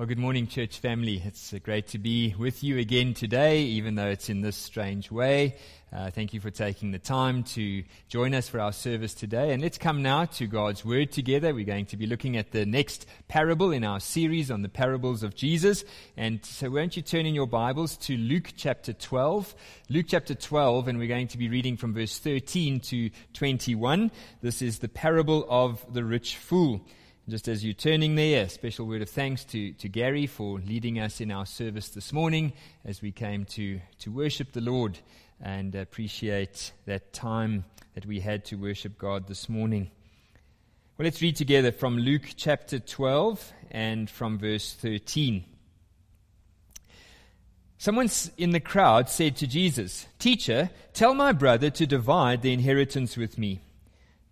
Well, good morning, church family. It's uh, great to be with you again today, even though it's in this strange way. Uh, thank you for taking the time to join us for our service today. And let's come now to God's Word together. We're going to be looking at the next parable in our series on the parables of Jesus. And so, won't you turn in your Bibles to Luke chapter 12? Luke chapter 12, and we're going to be reading from verse 13 to 21. This is the parable of the rich fool. Just as you're turning there, a special word of thanks to, to Gary for leading us in our service this morning as we came to, to worship the Lord and appreciate that time that we had to worship God this morning. Well, let's read together from Luke chapter 12 and from verse 13. Someone in the crowd said to Jesus, Teacher, tell my brother to divide the inheritance with me.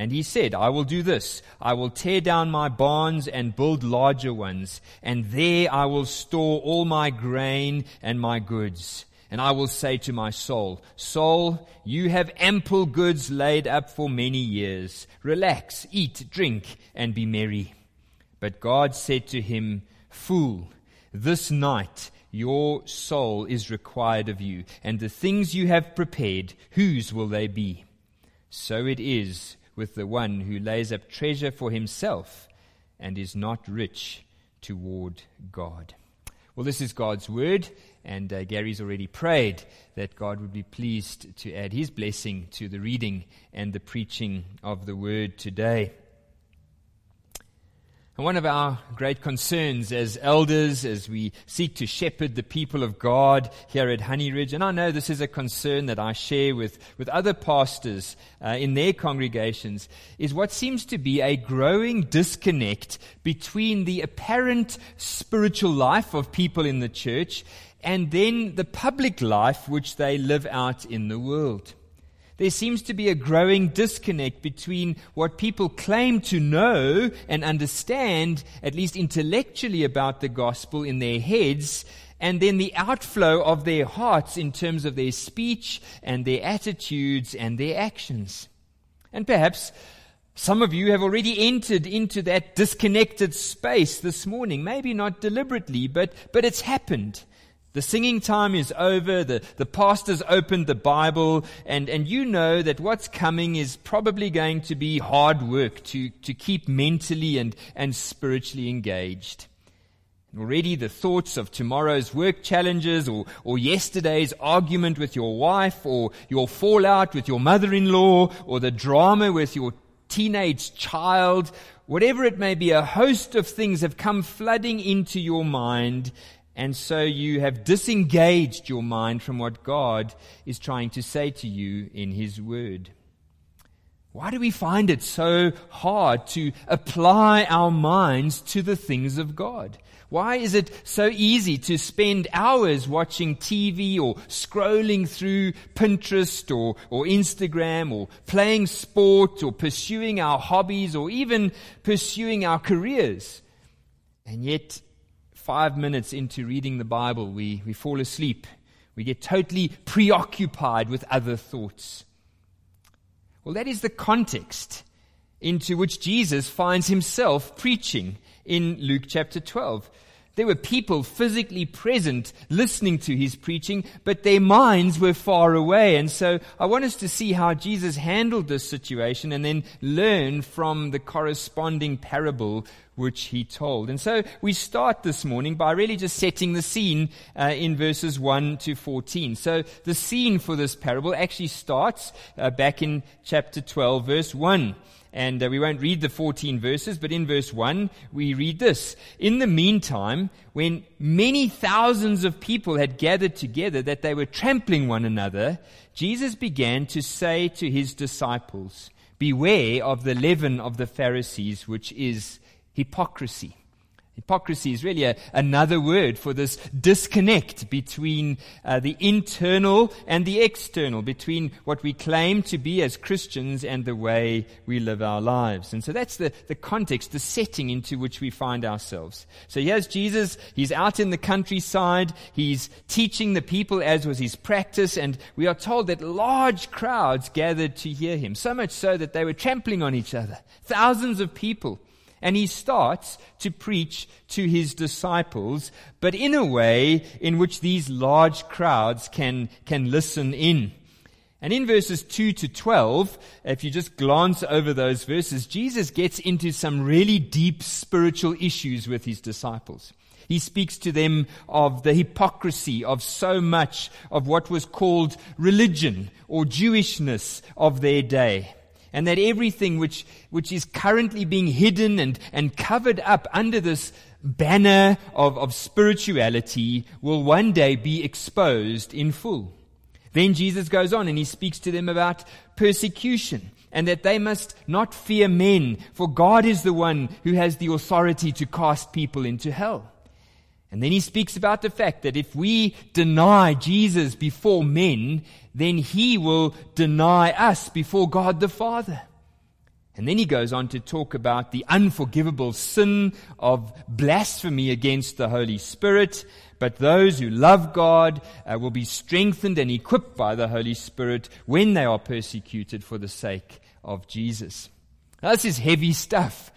And he said, I will do this. I will tear down my barns and build larger ones, and there I will store all my grain and my goods. And I will say to my soul, Soul, you have ample goods laid up for many years. Relax, eat, drink, and be merry. But God said to him, Fool, this night your soul is required of you, and the things you have prepared, whose will they be? So it is with the one who lays up treasure for himself and is not rich toward God. Well, this is God's word, and uh, Gary's already prayed that God would be pleased to add his blessing to the reading and the preaching of the word today. And one of our great concerns as elders, as we seek to shepherd the people of God here at Honey Ridge, and I know this is a concern that I share with, with other pastors uh, in their congregations, is what seems to be a growing disconnect between the apparent spiritual life of people in the church and then the public life which they live out in the world there seems to be a growing disconnect between what people claim to know and understand, at least intellectually, about the gospel in their heads, and then the outflow of their hearts in terms of their speech and their attitudes and their actions. And perhaps some of you have already entered into that disconnected space this morning. Maybe not deliberately, but, but it's happened. The singing time is over, the, the pastor's opened the Bible, and, and you know that what's coming is probably going to be hard work to, to keep mentally and, and spiritually engaged. Already the thoughts of tomorrow's work challenges or, or yesterday's argument with your wife or your fallout with your mother-in-law or the drama with your teenage child, whatever it may be, a host of things have come flooding into your mind and so you have disengaged your mind from what God is trying to say to you in His Word. Why do we find it so hard to apply our minds to the things of God? Why is it so easy to spend hours watching TV or scrolling through Pinterest or, or Instagram or playing sport or pursuing our hobbies or even pursuing our careers? And yet five minutes into reading the Bible, we, we fall asleep. We get totally preoccupied with other thoughts. Well, that is the context into which Jesus finds himself preaching in Luke chapter 12. There were people physically present listening to his preaching, but their minds were far away. And so I want us to see how Jesus handled this situation and then learn from the corresponding parable which he told. And so we start this morning by really just setting the scene uh, in verses 1 to 14. So the scene for this parable actually starts uh, back in chapter 12, verse 1. And uh, we won't read the 14 verses, but in verse 1, we read this. In the meantime, when many thousands of people had gathered together that they were trampling one another, Jesus began to say to his disciples, Beware of the leaven of the Pharisees, which is hypocrisy. Hypocrisy is really a, another word for this disconnect between uh, the internal and the external, between what we claim to be as Christians and the way we live our lives. And so that's the, the context, the setting into which we find ourselves. So here's Jesus. He's out in the countryside. He's teaching the people as was his practice. And we are told that large crowds gathered to hear him, so much so that they were trampling on each other. Thousands of people. And he starts to preach to his disciples, but in a way in which these large crowds can, can listen in. And in verses 2 to 12, if you just glance over those verses, Jesus gets into some really deep spiritual issues with his disciples. He speaks to them of the hypocrisy of so much of what was called religion or Jewishness of their day and that everything which, which is currently being hidden and, and covered up under this banner of, of spirituality will one day be exposed in full. Then Jesus goes on and he speaks to them about persecution and that they must not fear men, for God is the one who has the authority to cast people into hell. And then he speaks about the fact that if we deny Jesus before men, then he will deny us before God the Father. And then he goes on to talk about the unforgivable sin of blasphemy against the Holy Spirit. But those who love God uh, will be strengthened and equipped by the Holy Spirit when they are persecuted for the sake of Jesus. Now, this is heavy stuff.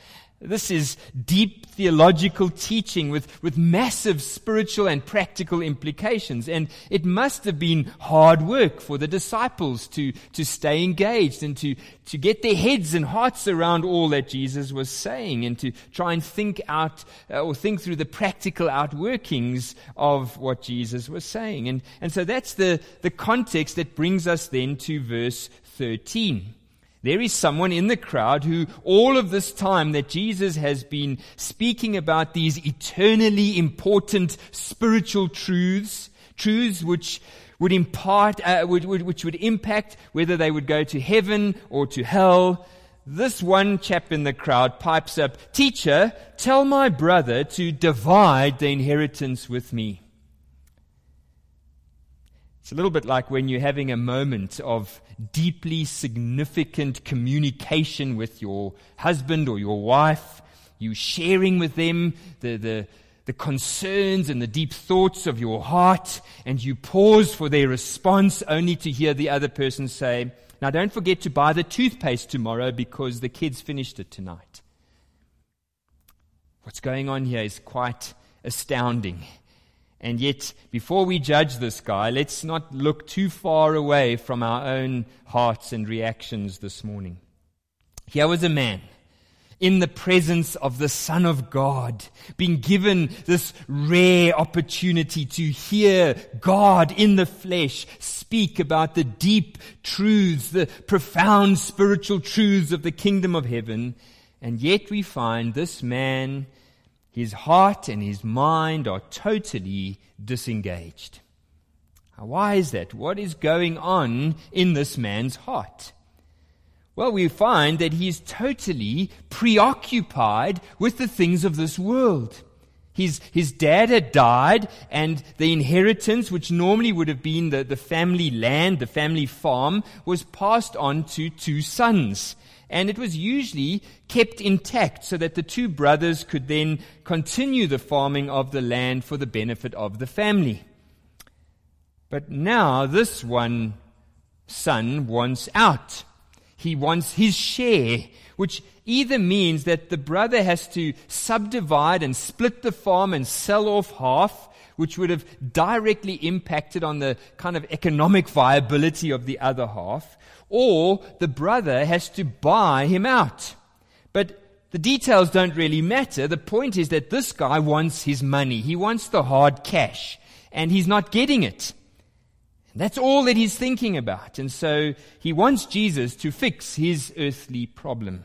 This is deep theological teaching with, with massive spiritual and practical implications. And it must have been hard work for the disciples to, to stay engaged and to, to get their heads and hearts around all that Jesus was saying and to try and think out uh, or think through the practical outworkings of what Jesus was saying. And, and so that's the, the context that brings us then to verse 13. There is someone in the crowd who all of this time that Jesus has been speaking about these eternally important spiritual truths, truths which would impart, uh, would, would, which would impact whether they would go to heaven or to hell. This one chap in the crowd pipes up, Teacher, tell my brother to divide the inheritance with me. It's a little bit like when you're having a moment of deeply significant communication with your husband or your wife. You sharing with them the, the, the concerns and the deep thoughts of your heart, and you pause for their response only to hear the other person say, Now don't forget to buy the toothpaste tomorrow because the kids finished it tonight. What's going on here is quite astounding. And yet, before we judge this guy, let's not look too far away from our own hearts and reactions this morning. Here was a man in the presence of the Son of God, being given this rare opportunity to hear God in the flesh speak about the deep truths, the profound spiritual truths of the kingdom of heaven. And yet we find this man his heart and his mind are totally disengaged. Now, why is that? What is going on in this man's heart? Well, we find that he is totally preoccupied with the things of this world. His, his dad had died, and the inheritance, which normally would have been the, the family land, the family farm, was passed on to two sons and it was usually kept intact so that the two brothers could then continue the farming of the land for the benefit of the family. But now this one son wants out. He wants his share, which either means that the brother has to subdivide and split the farm and sell off half, which would have directly impacted on the kind of economic viability of the other half, or the brother has to buy him out. But the details don't really matter. The point is that this guy wants his money. He wants the hard cash, and he's not getting it. That's all that he's thinking about. And so he wants Jesus to fix his earthly problem.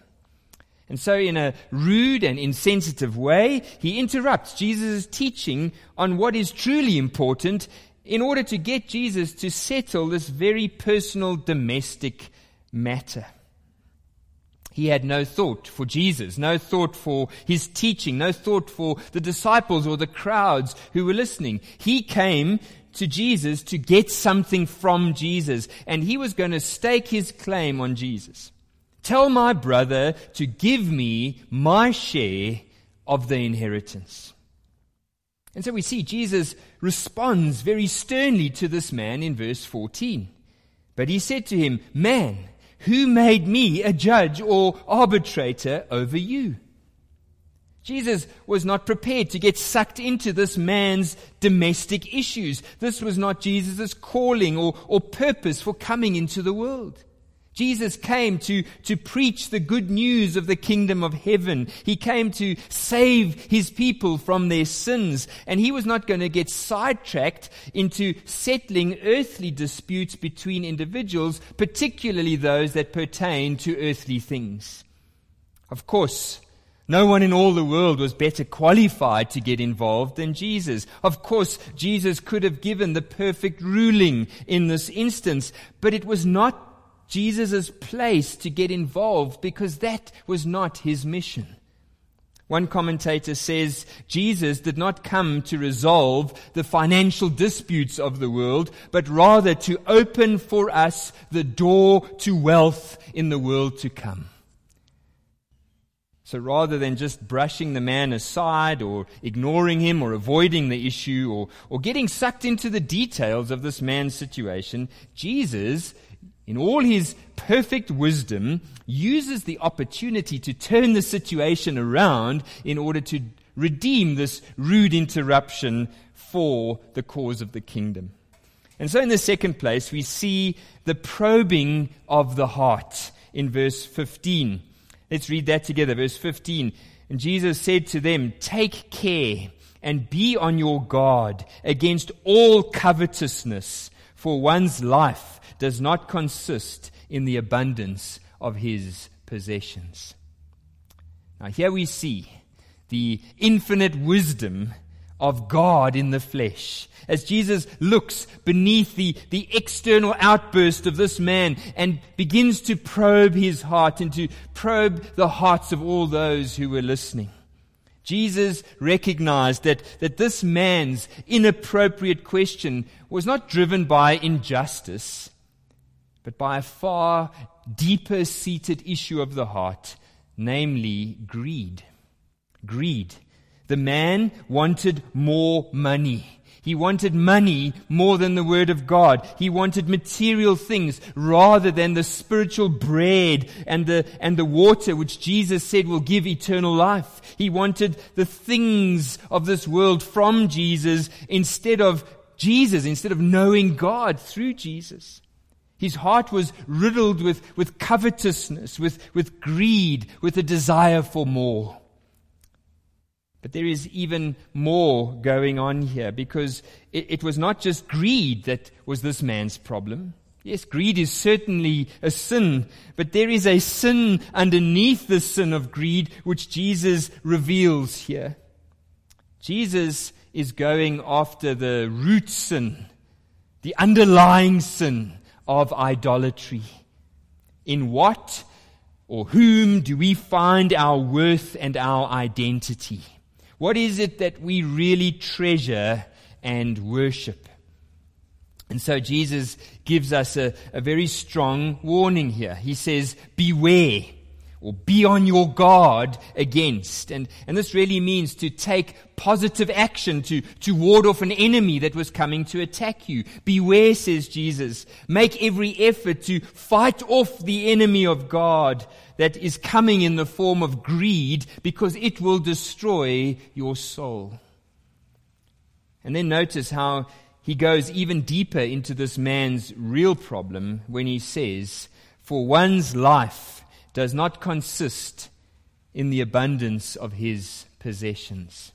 And so, in a rude and insensitive way, he interrupts Jesus' teaching on what is truly important in order to get Jesus to settle this very personal domestic matter. He had no thought for Jesus, no thought for his teaching, no thought for the disciples or the crowds who were listening. He came to Jesus to get something from Jesus, and he was going to stake his claim on Jesus. Tell my brother to give me my share of the inheritance. And so we see Jesus responds very sternly to this man in verse 14. But he said to him, Man, who made me a judge or arbitrator over you? Jesus was not prepared to get sucked into this man's domestic issues. This was not Jesus' calling or, or purpose for coming into the world. Jesus came to, to preach the good news of the kingdom of heaven. He came to save his people from their sins. And he was not going to get sidetracked into settling earthly disputes between individuals, particularly those that pertain to earthly things. Of course, no one in all the world was better qualified to get involved than Jesus. Of course, Jesus could have given the perfect ruling in this instance, but it was not Jesus' place to get involved because that was not his mission. One commentator says Jesus did not come to resolve the financial disputes of the world, but rather to open for us the door to wealth in the world to come. So rather than just brushing the man aside or ignoring him or avoiding the issue or, or getting sucked into the details of this man's situation, Jesus in all his perfect wisdom, uses the opportunity to turn the situation around in order to redeem this rude interruption for the cause of the kingdom. And so, in the second place, we see the probing of the heart in verse 15. Let's read that together. Verse 15. And Jesus said to them, Take care and be on your guard against all covetousness, for one's life does not consist in the abundance of his possessions. Now, here we see the infinite wisdom of God in the flesh. As Jesus looks beneath the, the external outburst of this man and begins to probe his heart and to probe the hearts of all those who were listening. Jesus recognized that, that this man's inappropriate question was not driven by injustice, but by a far deeper seated issue of the heart, namely greed. Greed. The man wanted more money. He wanted money more than the Word of God. He wanted material things rather than the spiritual bread and the, and the water which Jesus said will give eternal life. He wanted the things of this world from Jesus instead of Jesus, instead of knowing God through Jesus. His heart was riddled with, with covetousness, with, with greed, with a desire for more. But there is even more going on here because it, it, was not just greed that was this man's problem. Yes, greed is certainly a sin, but there is a sin underneath the sin of greed which Jesus reveals here. Jesus is going after the root sin, the underlying sin of idolatry. In what or whom do we find our worth and our identity? What is it that we really treasure and worship? And so Jesus gives us a, a very strong warning here. He says, beware or be on your guard against. And, and this really means to take positive action to, to ward off an enemy that was coming to attack you. Beware, says Jesus. Make every effort to fight off the enemy of God that is coming in the form of greed because it will destroy your soul. And then notice how he goes even deeper into this man's real problem when he says, For one's life does not consist in the abundance of his possessions.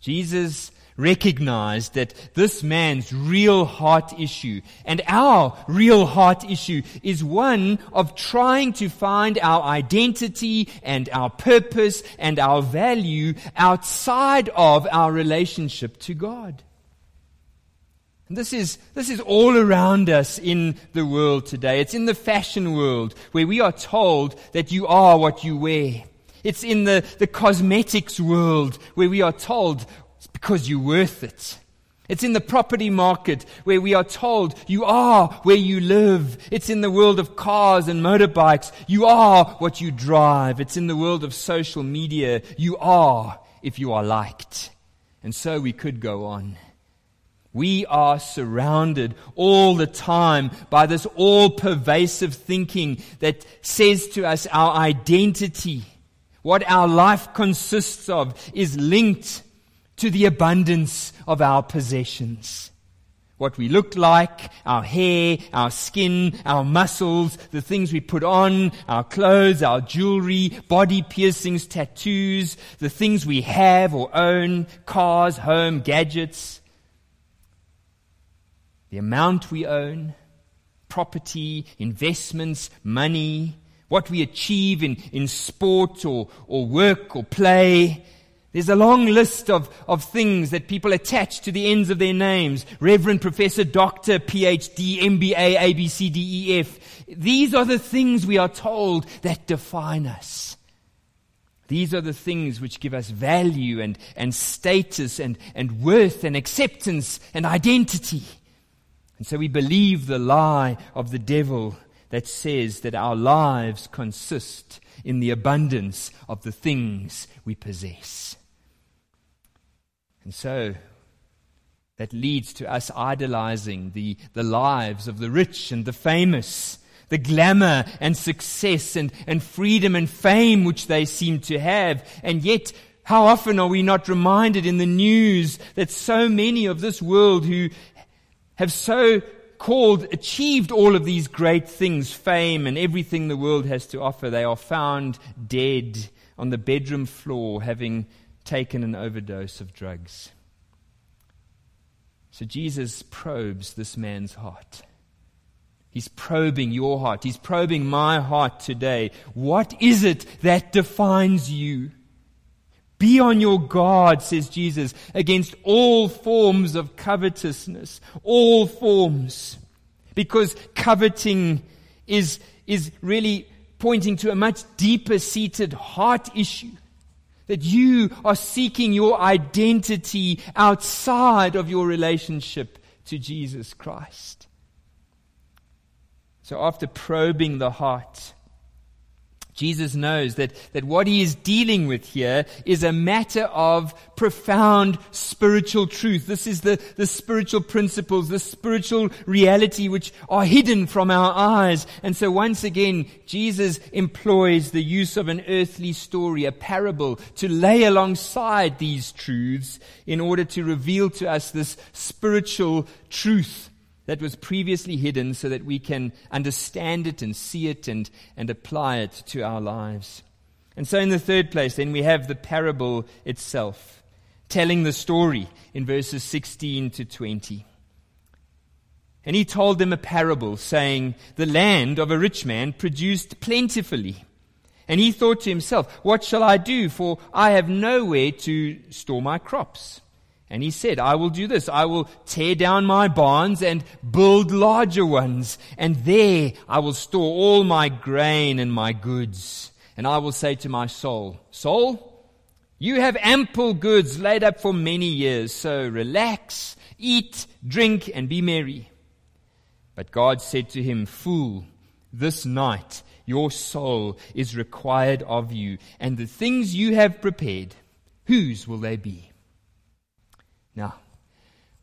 Jesus recognized that this man's real heart issue and our real heart issue is one of trying to find our identity and our purpose and our value outside of our relationship to God. This is, this is all around us in the world today. It's in the fashion world where we are told that you are what you wear. It's in the, the cosmetics world where we are told it's because you're worth it. It's in the property market where we are told you are where you live. It's in the world of cars and motorbikes. You are what you drive. It's in the world of social media. You are if you are liked. And so we could go on. We are surrounded all the time by this all pervasive thinking that says to us our identity, what our life consists of, is linked to the abundance of our possessions. What we look like, our hair, our skin, our muscles, the things we put on, our clothes, our jewelry, body piercings, tattoos, the things we have or own, cars, home, gadgets, the amount we own, property, investments, money, what we achieve in, in sport or, or work or play, there's a long list of, of things that people attach to the ends of their names. Reverend, Professor, Doctor, PhD, MBA, ABCDEF. These are the things we are told that define us. These are the things which give us value and, and status and, and worth and acceptance and identity. And so we believe the lie of the devil that says that our lives consist in the abundance of the things we possess. And so that leads to us idolizing the, the lives of the rich and the famous, the glamour and success and, and freedom and fame which they seem to have. And yet, how often are we not reminded in the news that so many of this world who have so called, achieved all of these great things, fame and everything the world has to offer, they are found dead on the bedroom floor having taken an overdose of drugs. So Jesus probes this man's heart. He's probing your heart. He's probing my heart today. What is it that defines you? Be on your guard, says Jesus, against all forms of covetousness. All forms. Because coveting is, is really pointing to a much deeper seated heart issue that you are seeking your identity outside of your relationship to Jesus Christ. So, after probing the heart, Jesus knows that, that what he is dealing with here is a matter of profound spiritual truth. This is the, the spiritual principles, the spiritual reality which are hidden from our eyes. And so once again, Jesus employs the use of an earthly story, a parable, to lay alongside these truths in order to reveal to us this spiritual truth that was previously hidden so that we can understand it and see it and, and apply it to our lives. And so, in the third place, then we have the parable itself, telling the story in verses 16 to 20. And he told them a parable, saying, The land of a rich man produced plentifully. And he thought to himself, What shall I do? For I have nowhere to store my crops. And he said, I will do this. I will tear down my barns and build larger ones. And there I will store all my grain and my goods. And I will say to my soul, Soul, you have ample goods laid up for many years. So relax, eat, drink, and be merry. But God said to him, Fool, this night your soul is required of you. And the things you have prepared, whose will they be?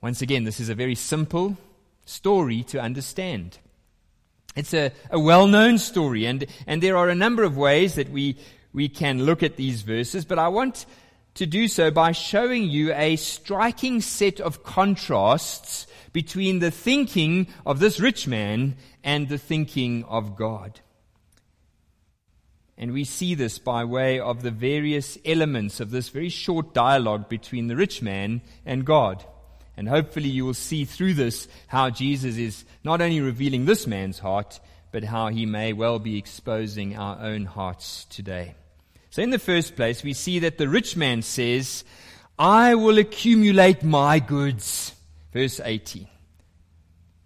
Once again, this is a very simple story to understand. It's a, a well known story, and, and there are a number of ways that we, we can look at these verses, but I want to do so by showing you a striking set of contrasts between the thinking of this rich man and the thinking of God. And we see this by way of the various elements of this very short dialogue between the rich man and God. And hopefully you will see through this how Jesus is not only revealing this man's heart, but how he may well be exposing our own hearts today. So in the first place, we see that the rich man says, I will accumulate my goods. Verse 18.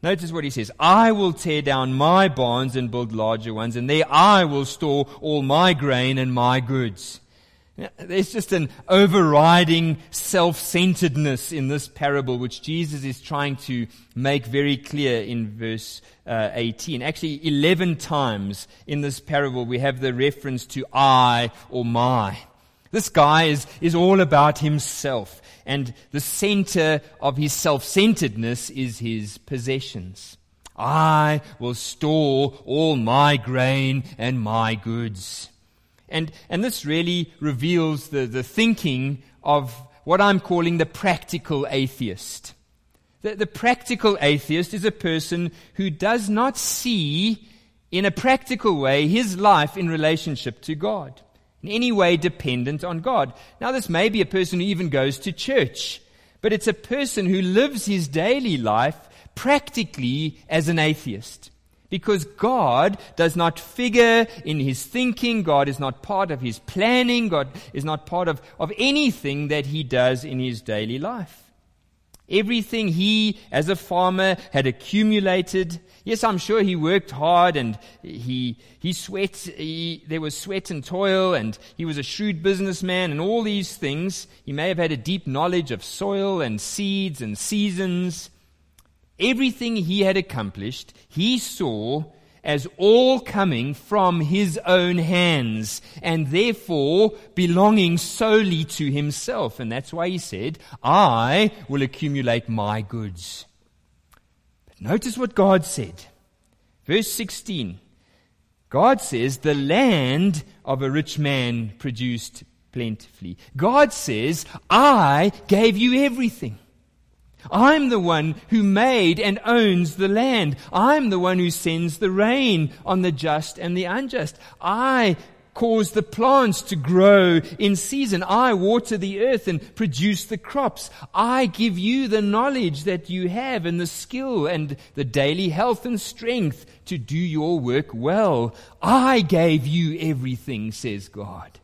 Notice what he says. I will tear down my barns and build larger ones, and there I will store all my grain and my goods. There's just an overriding self-centeredness in this parable, which Jesus is trying to make very clear in verse uh, 18. Actually, 11 times in this parable, we have the reference to I or my. This guy is, is all about himself, and the center of his self-centeredness is his possessions. I will store all my grain and my goods. And, and this really reveals the, the thinking of what I'm calling the practical atheist. The, the practical atheist is a person who does not see in a practical way his life in relationship to God, in any way dependent on God. Now, this may be a person who even goes to church, but it's a person who lives his daily life practically as an atheist. Because God does not figure in his thinking. God is not part of his planning. God is not part of, of anything that he does in his daily life. Everything he, as a farmer, had accumulated. Yes, I'm sure he worked hard and he, he sweat, he, there was sweat and toil and he was a shrewd businessman and all these things. He may have had a deep knowledge of soil and seeds and seasons. Everything he had accomplished, he saw as all coming from his own hands and therefore belonging solely to himself. And that's why he said, I will accumulate my goods. But notice what God said. Verse 16. God says, the land of a rich man produced plentifully. God says, I gave you everything. I'm the one who made and owns the land. I'm the one who sends the rain on the just and the unjust. I cause the plants to grow in season. I water the earth and produce the crops. I give you the knowledge that you have and the skill and the daily health and strength to do your work well. I gave you everything, says God.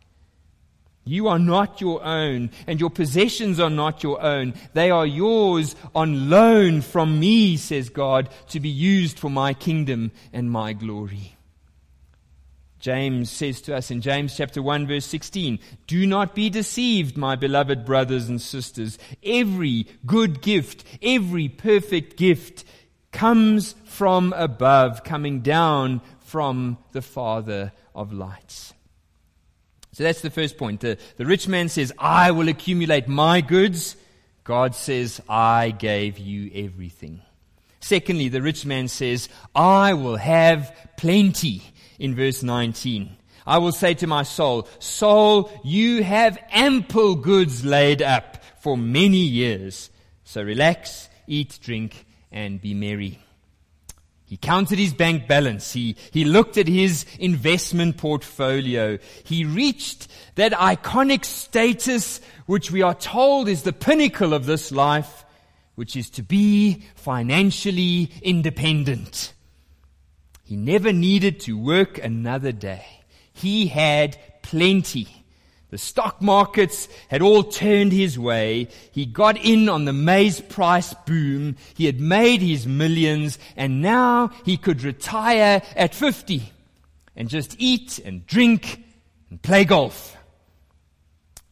You are not your own, and your possessions are not your own. They are yours on loan from me, says God, to be used for my kingdom and my glory. James says to us in James chapter 1 verse 16, Do not be deceived, my beloved brothers and sisters. Every good gift, every perfect gift comes from above, coming down from the Father of lights. So that's the first point. The, the rich man says, I will accumulate my goods. God says, I gave you everything. Secondly, the rich man says, I will have plenty in verse 19. I will say to my soul, soul, you have ample goods laid up for many years. So relax, eat, drink, and be merry. He counted his bank balance. He, he looked at his investment portfolio. He reached that iconic status which we are told is the pinnacle of this life, which is to be financially independent. He never needed to work another day. He had plenty. The stock markets had all turned his way. He got in on the maize price boom. He had made his millions and now he could retire at 50 and just eat and drink and play golf.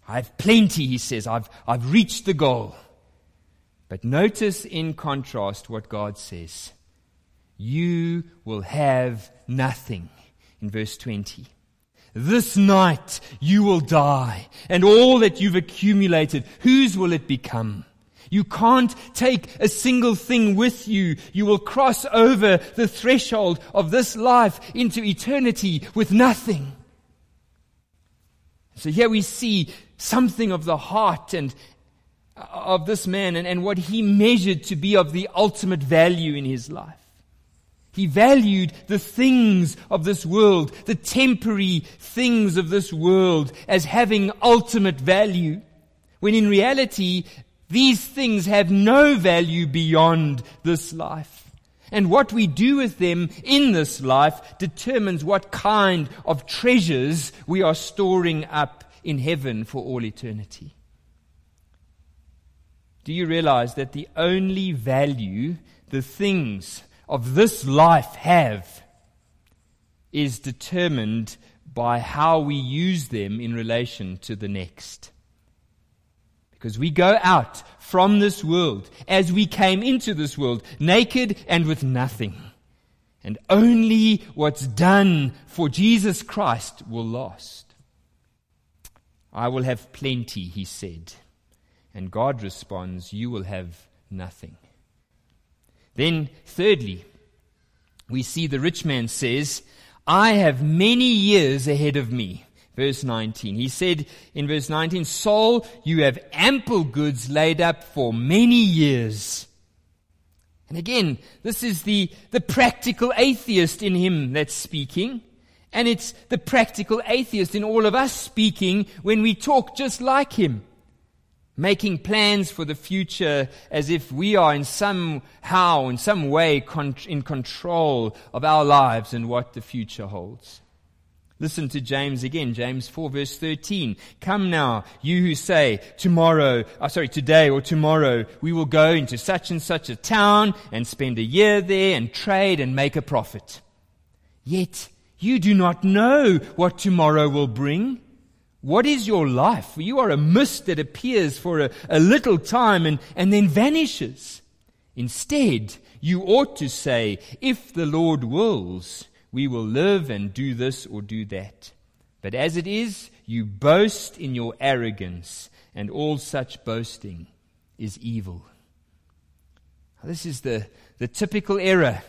I have plenty, he says. I've, I've reached the goal. But notice in contrast what God says. You will have nothing in verse 20. This night you will die, and all that you've accumulated, whose will it become? You can't take a single thing with you. You will cross over the threshold of this life into eternity with nothing. So here we see something of the heart and uh, of this man and, and what he measured to be of the ultimate value in his life. He valued the things of this world, the temporary things of this world as having ultimate value, when in reality, these things have no value beyond this life. And what we do with them in this life determines what kind of treasures we are storing up in heaven for all eternity. Do you realize that the only value the things of this life have is determined by how we use them in relation to the next. Because we go out from this world as we came into this world, naked and with nothing. And only what's done for Jesus Christ will last. I will have plenty, he said. And God responds, You will have nothing. Then, thirdly, we see the rich man says, I have many years ahead of me. Verse 19. He said in verse 19, Soul, you have ample goods laid up for many years. And again, this is the, the practical atheist in him that's speaking. And it's the practical atheist in all of us speaking when we talk just like him making plans for the future as if we are in some how, in some way, con- in control of our lives and what the future holds. Listen to James again, James 4 verse 13. Come now, you who say, tomorrow, oh, sorry, today or tomorrow, we will go into such and such a town and spend a year there and trade and make a profit. Yet, you do not know what tomorrow will bring. What is your life? You are a mist that appears for a, a little time and, and then vanishes. Instead, you ought to say, if the Lord wills, we will live and do this or do that. But as it is, you boast in your arrogance, and all such boasting is evil. This is the, the typical error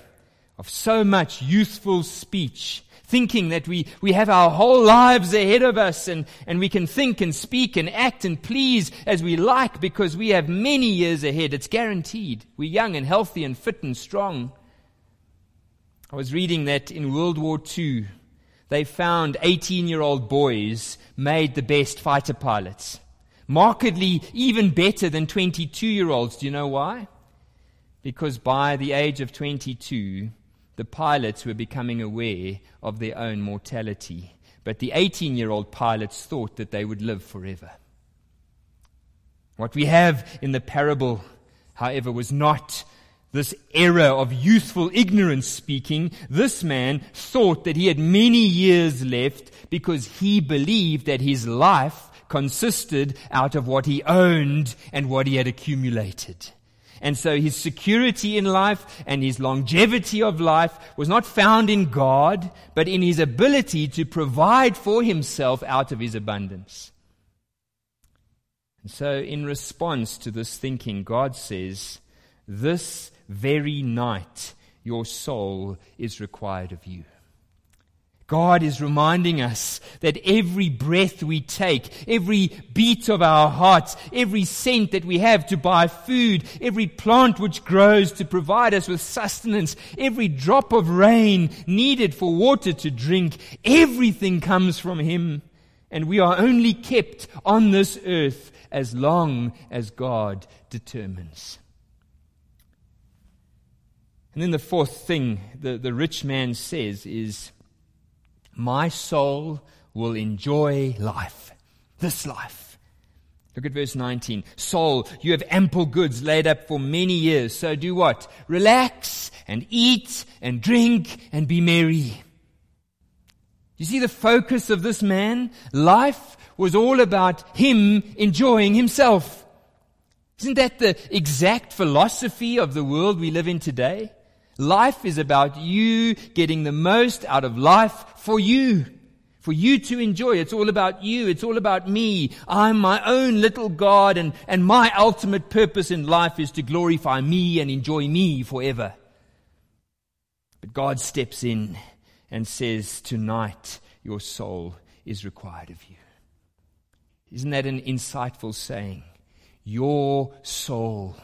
of so much youthful speech thinking that we, we have our whole lives ahead of us and, and we can think and speak and act and please as we like because we have many years ahead. It's guaranteed. We're young and healthy and fit and strong. I was reading that in World War II, they found 18 year old boys made the best fighter pilots. Markedly even better than 22 year olds. Do you know why? Because by the age of 22, the pilots were becoming aware of their own mortality. But the 18 year old pilots thought that they would live forever. What we have in the parable, however, was not this era of youthful ignorance speaking. This man thought that he had many years left because he believed that his life consisted out of what he owned and what he had accumulated. And so his security in life and his longevity of life was not found in God, but in his ability to provide for himself out of his abundance. And so, in response to this thinking, God says, This very night your soul is required of you. God is reminding us that every breath we take, every beat of our hearts, every cent that we have to buy food, every plant which grows to provide us with sustenance, every drop of rain needed for water to drink, everything comes from Him. And we are only kept on this earth as long as God determines. And then the fourth thing the, the rich man says is, my soul will enjoy life, this life. Look at verse 19. Soul, you have ample goods laid up for many years. So do what? Relax and eat and drink and be merry. You see the focus of this man? Life was all about him enjoying himself. Isn't that the exact philosophy of the world we live in today? Life is about you getting the most out of life for you. For you to enjoy. It's all about you. It's all about me. I'm my own little God and, and my ultimate purpose in life is to glorify me and enjoy me forever. But God steps in and says, tonight your soul is required of you. Isn't that an insightful saying? Your soul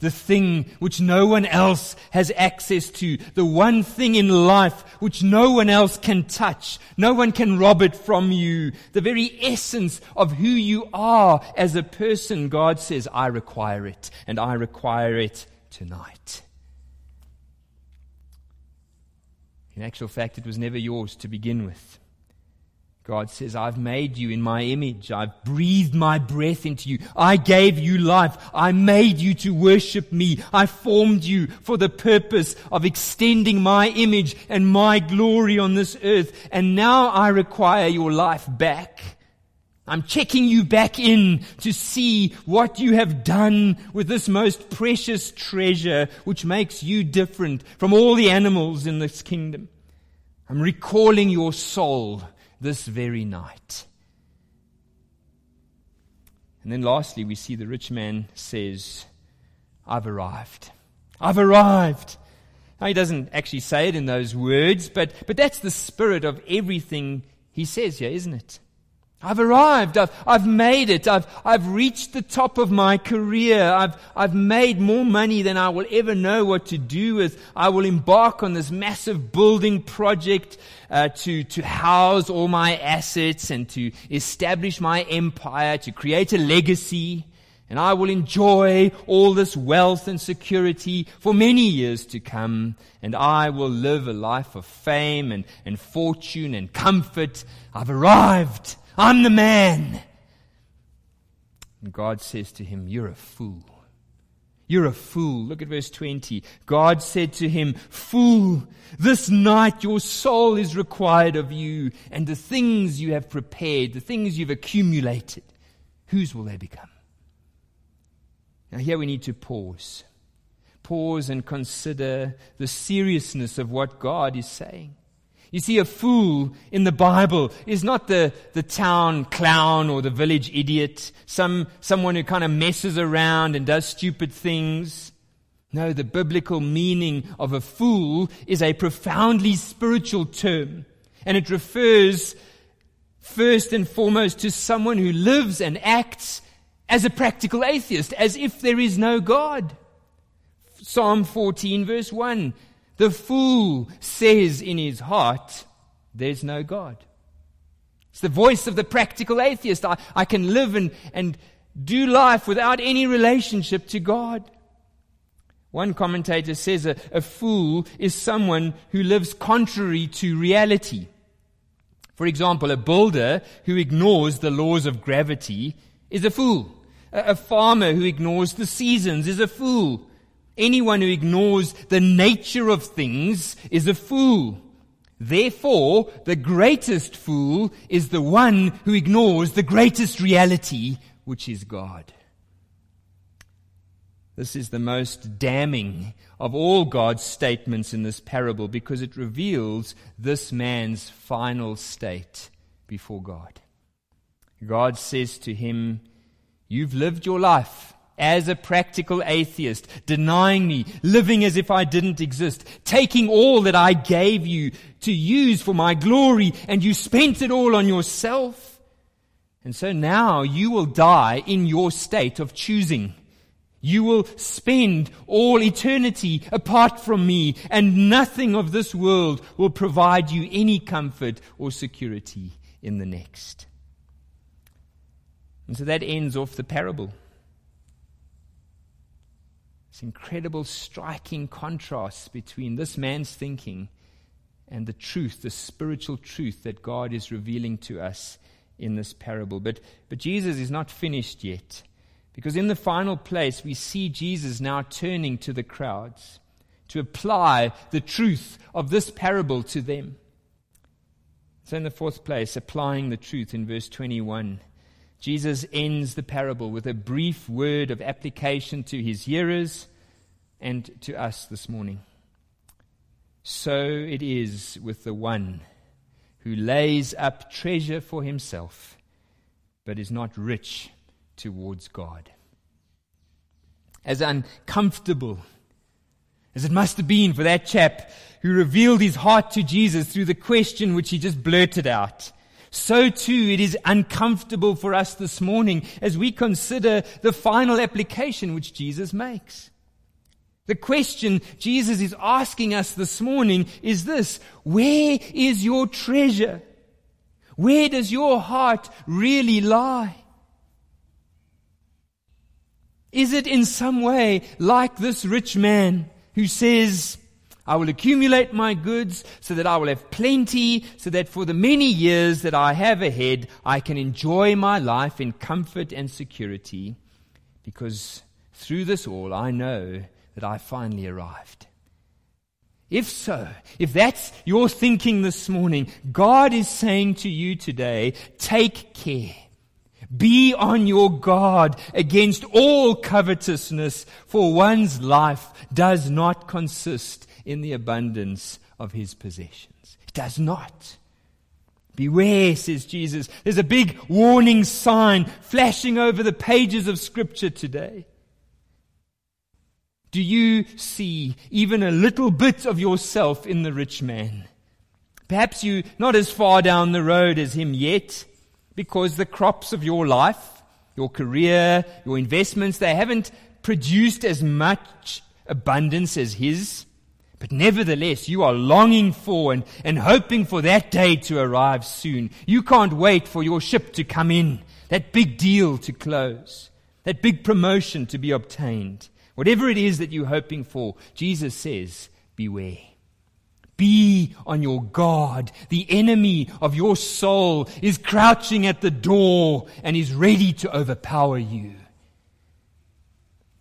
the thing which no one else has access to, the one thing in life which no one else can touch, no one can rob it from you, the very essence of who you are as a person, God says, I require it, and I require it tonight. In actual fact, it was never yours to begin with. God says, I've made you in my image. I've breathed my breath into you. I gave you life. I made you to worship me. I formed you for the purpose of extending my image and my glory on this earth. And now I require your life back. I'm checking you back in to see what you have done with this most precious treasure, which makes you different from all the animals in this kingdom. I'm recalling your soul this very night. And then lastly, we see the rich man says, I've arrived. I've arrived. Now, he doesn't actually say it in those words, but, but that's the spirit of everything he says here, isn't it? I've arrived. I've, I've made it. I've, I've reached the top of my career. I've, I've made more money than I will ever know what to do with. I will embark on this massive building project uh, to, to house all my assets and to establish my empire, to create a legacy. And I will enjoy all this wealth and security for many years to come. And I will live a life of fame and, and fortune and comfort. I've arrived. I'm the man. And God says to him, You're a fool. You're a fool. Look at verse 20. God said to him, Fool, this night your soul is required of you, and the things you have prepared, the things you've accumulated, whose will they become? Now, here we need to pause. Pause and consider the seriousness of what God is saying. You see, a fool in the Bible is not the, the town clown or the village idiot, some, someone who kind of messes around and does stupid things. No, the biblical meaning of a fool is a profoundly spiritual term. And it refers first and foremost to someone who lives and acts as a practical atheist, as if there is no God. Psalm 14 verse 1. The fool says in his heart, There's no God. It's the voice of the practical atheist. I, I can live and, and do life without any relationship to God. One commentator says a, a fool is someone who lives contrary to reality. For example, a builder who ignores the laws of gravity is a fool. A, a farmer who ignores the seasons is a fool. Anyone who ignores the nature of things is a fool. Therefore, the greatest fool is the one who ignores the greatest reality, which is God. This is the most damning of all God's statements in this parable because it reveals this man's final state before God. God says to him, You've lived your life as a practical atheist, denying me, living as if I didn't exist, taking all that I gave you to use for my glory, and you spent it all on yourself. And so now you will die in your state of choosing. You will spend all eternity apart from me, and nothing of this world will provide you any comfort or security in the next. And so that ends off the parable. This incredible, striking contrast between this man's thinking and the truth, the spiritual truth that God is revealing to us in this parable. But, but Jesus is not finished yet. Because in the final place, we see Jesus now turning to the crowds to apply the truth of this parable to them. So, in the fourth place, applying the truth in verse 21. Jesus ends the parable with a brief word of application to his hearers and to us this morning. So it is with the one who lays up treasure for himself, but is not rich towards God. As uncomfortable as it must have been for that chap who revealed his heart to Jesus through the question which he just blurted out so too it is uncomfortable for us this morning as we consider the final application which Jesus makes. The question Jesus is asking us this morning is this, where is your treasure? Where does your heart really lie? Is it in some way like this rich man who says, I will accumulate my goods so that I will have plenty, so that for the many years that I have ahead, I can enjoy my life in comfort and security, because through this all I know that I finally arrived. If so, if that's your thinking this morning, God is saying to you today, take care. Be on your guard against all covetousness, for one's life does not consist in the abundance of his possessions. It does not. Beware, says Jesus. There's a big warning sign flashing over the pages of Scripture today. Do you see even a little bit of yourself in the rich man? Perhaps you not as far down the road as him yet, because the crops of your life, your career, your investments, they haven't produced as much abundance as his. But nevertheless, you are longing for and, and hoping for that day to arrive soon. You can't wait for your ship to come in, that big deal to close, that big promotion to be obtained. Whatever it is that you're hoping for, Jesus says, beware. Be on your guard. The enemy of your soul is crouching at the door and is ready to overpower you.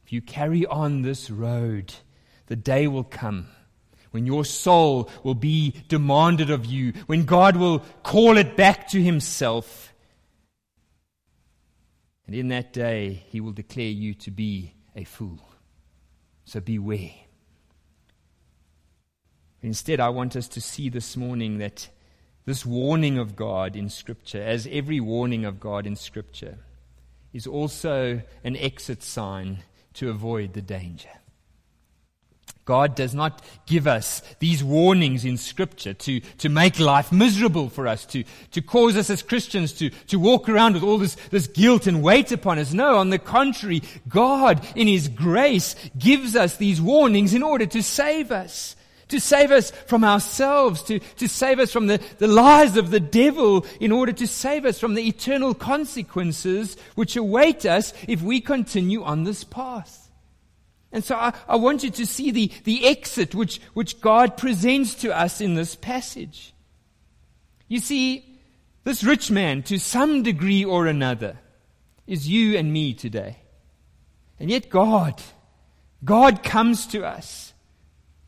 If you carry on this road, the day will come when your soul will be demanded of you, when God will call it back to Himself. And in that day, He will declare you to be a fool. So beware. Instead, I want us to see this morning that this warning of God in Scripture, as every warning of God in Scripture, is also an exit sign to avoid the danger. God does not give us these warnings in scripture to, to make life miserable for us, to, to cause us as Christians to, to walk around with all this, this guilt and weight upon us. No, on the contrary, God in His grace gives us these warnings in order to save us. To save us from ourselves, to, to save us from the, the lies of the devil, in order to save us from the eternal consequences which await us if we continue on this path. And so I, I want you to see the, the exit which, which God presents to us in this passage. You see, this rich man, to some degree or another, is you and me today. And yet God, God comes to us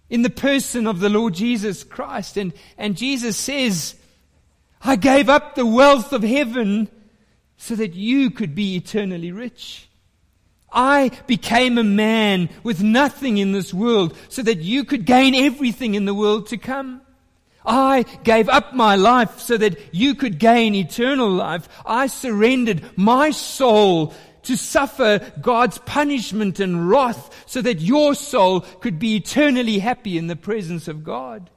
in the person of the Lord Jesus Christ. And, and Jesus says, I gave up the wealth of heaven so that you could be eternally rich. I became a man with nothing in this world so that you could gain everything in the world to come. I gave up my life so that you could gain eternal life. I surrendered my soul to suffer God's punishment and wrath so that your soul could be eternally happy in the presence of God.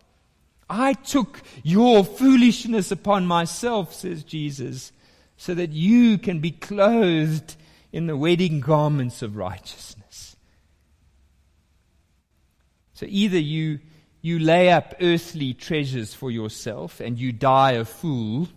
I took your foolishness upon myself, says Jesus, so that you can be clothed in the wedding garments of righteousness. So either you, you lay up earthly treasures for yourself and you die a fool,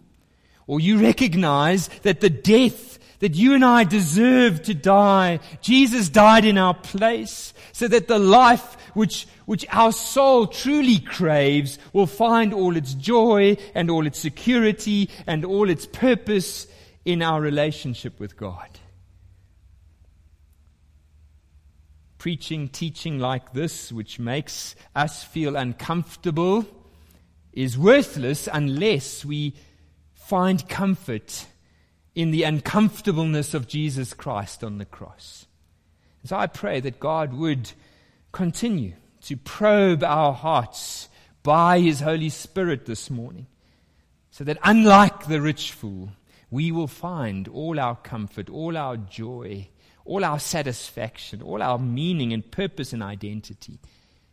or you recognize that the death that you and I deserve to die, Jesus died in our place so that the life which, which our soul truly craves will find all its joy and all its security and all its purpose in our relationship with God. Preaching, teaching like this, which makes us feel uncomfortable, is worthless unless we find comfort in the uncomfortableness of Jesus Christ on the cross. So I pray that God would continue to probe our hearts by His Holy Spirit this morning, so that unlike the rich fool, we will find all our comfort, all our joy all our satisfaction, all our meaning and purpose and identity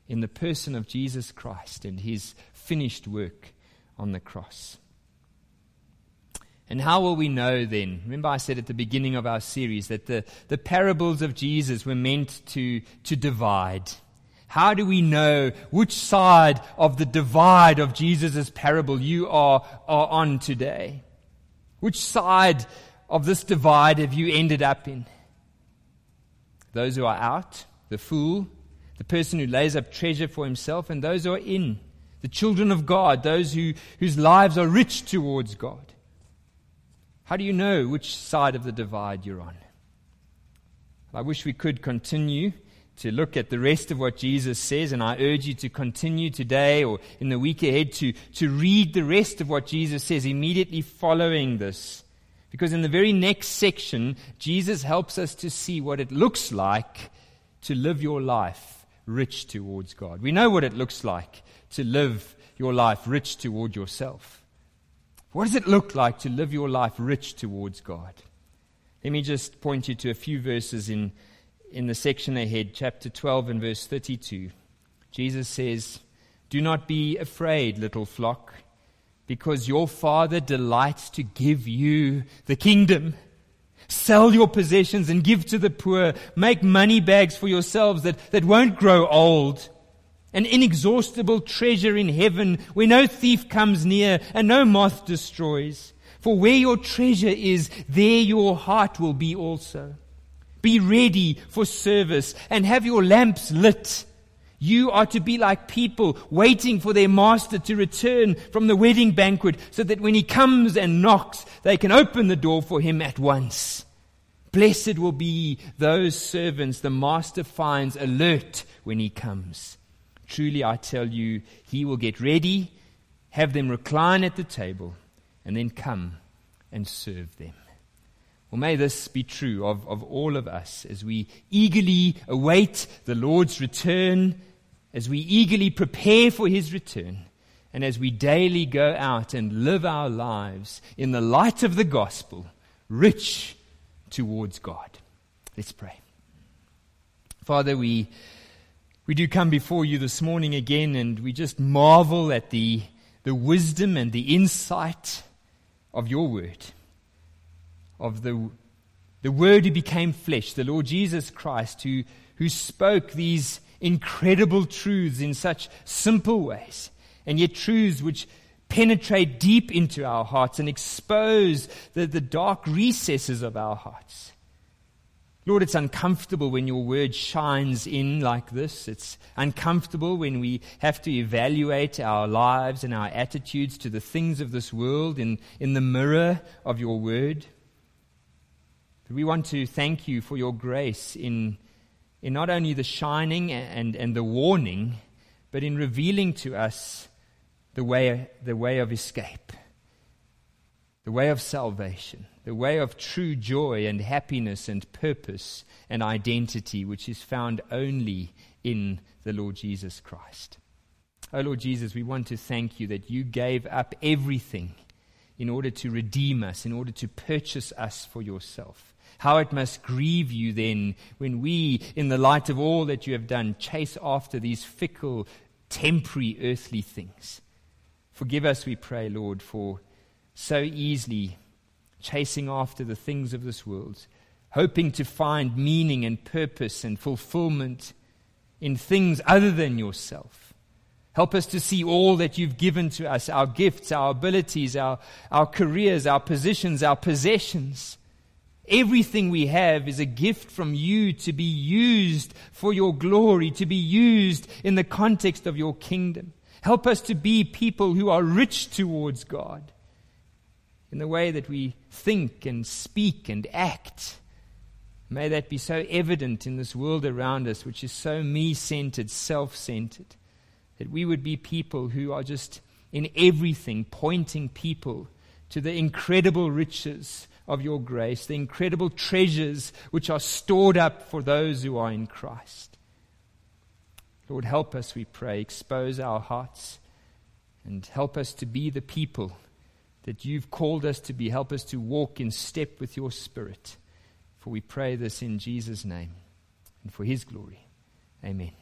in the person of Jesus Christ and his finished work on the cross. And how will we know then? Remember, I said at the beginning of our series that the, the parables of Jesus were meant to, to divide. How do we know which side of the divide of Jesus' parable you are, are on today? Which side of this divide have you ended up in? Those who are out, the fool, the person who lays up treasure for himself, and those who are in, the children of God, those who, whose lives are rich towards God. How do you know which side of the divide you're on? I wish we could continue to look at the rest of what Jesus says, and I urge you to continue today or in the week ahead to, to read the rest of what Jesus says immediately following this. Because in the very next section, Jesus helps us to see what it looks like to live your life rich towards God. We know what it looks like to live your life rich toward yourself. What does it look like to live your life rich towards God? Let me just point you to a few verses in in the section ahead, chapter 12 and verse 32, Jesus says, Do not be afraid, little flock, because your Father delights to give you the kingdom. Sell your possessions and give to the poor. Make money bags for yourselves that, that won't grow old. An inexhaustible treasure in heaven where no thief comes near and no moth destroys. For where your treasure is, there your heart will be also. Be ready for service and have your lamps lit. You are to be like people waiting for their master to return from the wedding banquet so that when he comes and knocks, they can open the door for him at once. Blessed will be those servants the master finds alert when he comes. Truly, I tell you, he will get ready, have them recline at the table, and then come and serve them. Well, may this be true of, of all of us as we eagerly await the Lord's return, as we eagerly prepare for his return, and as we daily go out and live our lives in the light of the gospel, rich towards God. Let's pray. Father, we, we do come before you this morning again, and we just marvel at the, the wisdom and the insight of your word of the, the Word who became flesh, the Lord Jesus Christ, who, who spoke these incredible truths in such simple ways, and yet truths which penetrate deep into our hearts and expose the, the dark recesses of our hearts. Lord, it's uncomfortable when your word shines in like this. It's uncomfortable when we have to evaluate our lives and our attitudes to the things of this world in, in the mirror of your word. But We want to thank you for your grace in, in not only the shining and, and the warning, but in revealing to us the way, the way of escape, the way of salvation, the way of true joy and happiness and purpose and identity, which is found only in the Lord Jesus Christ. Oh, Lord Jesus, we want to thank you that you gave up everything in order to redeem us, in order to purchase us for yourself. How it must grieve you then when we, in the light of all that you have done, chase after these fickle, temporary, earthly things. Forgive us, we pray, Lord, for so easily chasing after the things of this world, hoping to find meaning and purpose and fulfillment in things other than yourself. Help us to see all that you've given to us our gifts, our abilities, our, our careers, our positions, our possessions Everything we have is a gift from you to be used for your glory, to be used in the context of your kingdom. Help us to be people who are rich towards God in the way that we think and speak and act. May that be so evident in this world around us, which is so me centered, self centered, that we would be people who are just in everything pointing people to the incredible riches of your grace, the incredible treasures which are stored up for those who are in Christ. Lord, help us, we pray. Expose our hearts and help us to be the people that you've called us to be. Help us to walk in step with your Spirit. For we pray this in Jesus' name and for his glory. Amen.